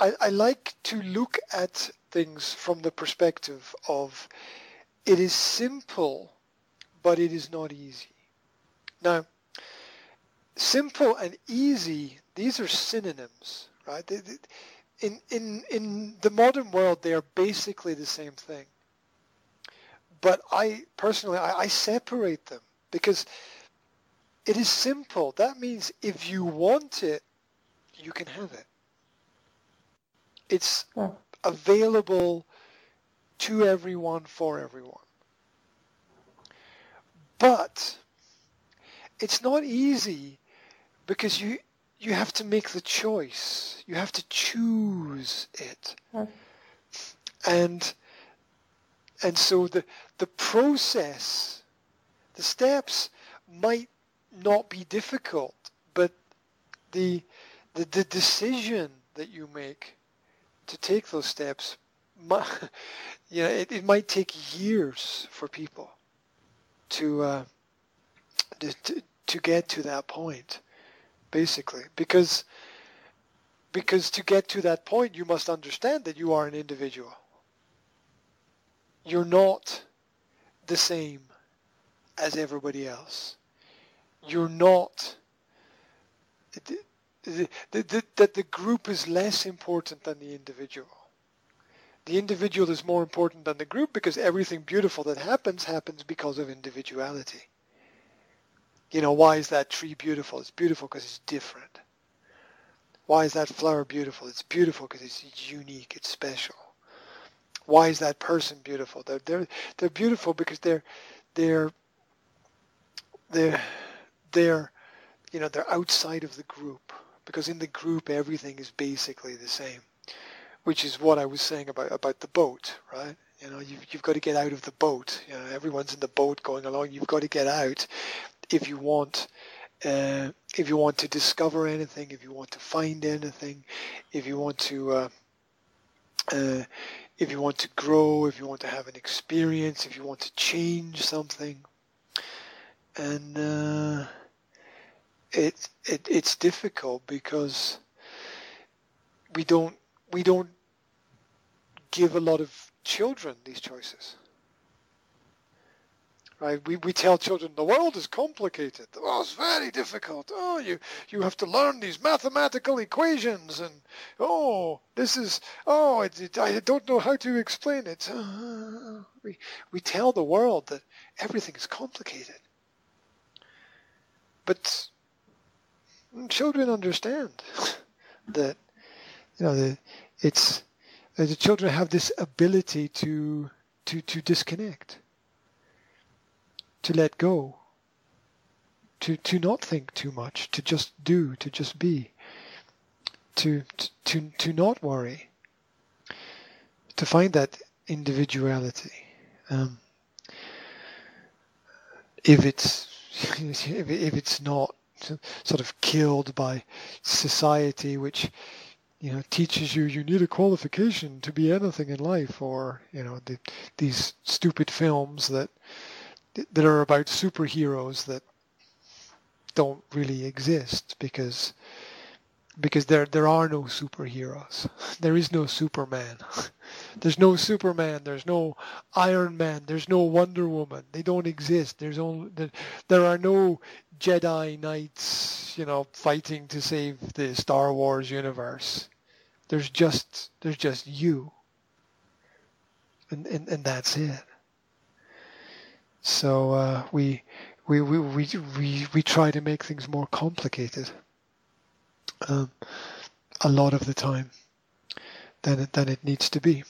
I, I like to look at things from the perspective of it is simple, but it is not easy. Now, simple and easy, these are synonyms, right? In, in, in the modern world, they are basically the same thing. But I personally, I, I separate them because it is simple. That means if you want it, you can have it. It's yeah. available to everyone for everyone. But it's not easy because you you have to make the choice. You have to choose it. Yeah. And and so the the process, the steps might not be difficult, but the the, the decision that you make to take those steps, you know, it, it might take years for people to, uh, to to get to that point, basically, because because to get to that point, you must understand that you are an individual. You're not the same as everybody else. You're not that the group is less important than the individual. The individual is more important than the group because everything beautiful that happens happens because of individuality. You know, why is that tree beautiful? It's beautiful because it's different. Why is that flower beautiful? It's beautiful because it's unique, it's special. Why is that person beautiful? They're they're they're beautiful because they're they're they're they're you know they're outside of the group because in the group everything is basically the same, which is what I was saying about about the boat, right? You know, you've you've got to get out of the boat. You know, everyone's in the boat going along. You've got to get out if you want. Uh, if you want to discover anything, if you want to find anything, if you want to, uh, uh, if you want to grow, if you want to have an experience, if you want to change something, and uh, it, it it's difficult because we don't we don't give a lot of children these choices. Right? We, we tell children the world is complicated. The world's very difficult. Oh, you, you have to learn these mathematical equations and oh, this is oh, it, it, I don't know how to explain it. Uh, we we tell the world that everything is complicated. But children understand that you know the, it's the children have this ability to to to disconnect, to let go, to to not think too much, to just do, to just be, to to to not worry, to find that individuality. Um, if it's if it's not sort of killed by society, which you know teaches you you need a qualification to be anything in life, or you know the, these stupid films that that are about superheroes that don't really exist because because there there are no superheroes. There is no Superman. There's no Superman. There's no Iron Man. There's no Wonder Woman. They don't exist. There's only there are no Jedi Knights, you know, fighting to save the Star Wars universe. There's just there's just you. And and, and that's it. So uh, we, we we we we we try to make things more complicated. Um, a lot of the time than than it needs to be.